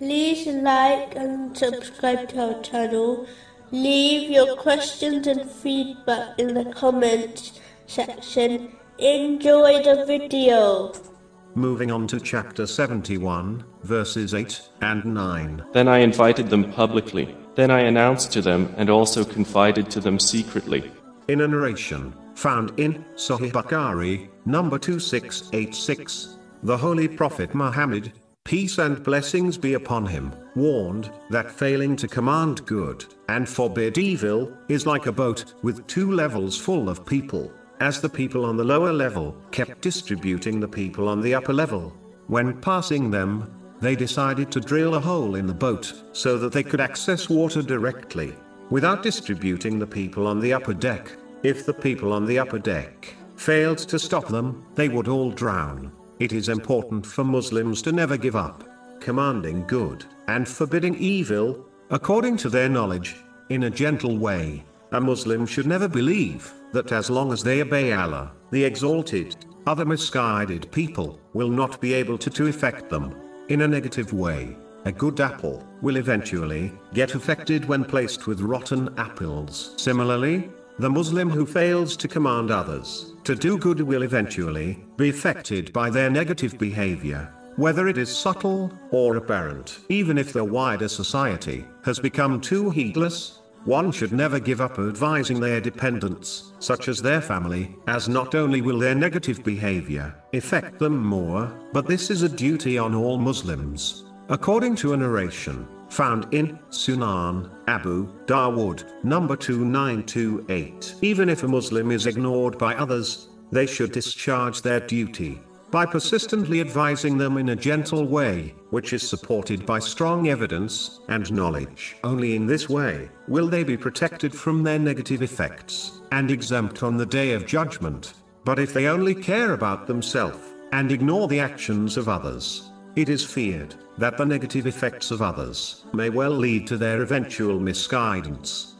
like and subscribe to our channel. Leave your questions and feedback in the comments section. Enjoy the video. Moving on to chapter 71, verses 8 and 9. Then I invited them publicly. Then I announced to them and also confided to them secretly. In a narration, found in Sahih Bukhari, number 2686, the Holy Prophet Muhammad, peace and blessings be upon him, warned that failing to command good and forbid evil is like a boat with two levels full of people, as the people on the lower level kept distributing the people on the upper level. When passing them, they decided to drill a hole in the boat so that they could access water directly, without distributing the people on the upper deck. If the people on the upper deck failed to stop them, they would all drown. It is important for Muslims to never give up, commanding good and forbidding evil, according to their knowledge, in a gentle way. A Muslim should never believe that as long as they obey Allah, the Exalted, other misguided people will not be able to, to affect them in a negative way. A good apple will eventually get affected when placed with rotten apples. Similarly, the Muslim who fails to command others to do good will eventually be affected by their negative behavior, whether it is subtle or apparent. Even if the wider society has become too heedless, one should never give up advising their dependents, such as their family, as not only will their negative behavior affect them more, but this is a duty on all Muslims. According to a narration, found in Sunan, Abu Dawood, number 2928. Even if a Muslim is ignored by others, they should discharge their duty by persistently advising them in a gentle way, which is supported by strong evidence and knowledge. Only in this way will they be protected from their negative effects and exempt on the day of judgment. But if they only care about themselves and ignore the actions of others, it is feared that the negative effects of others may well lead to their eventual misguidance.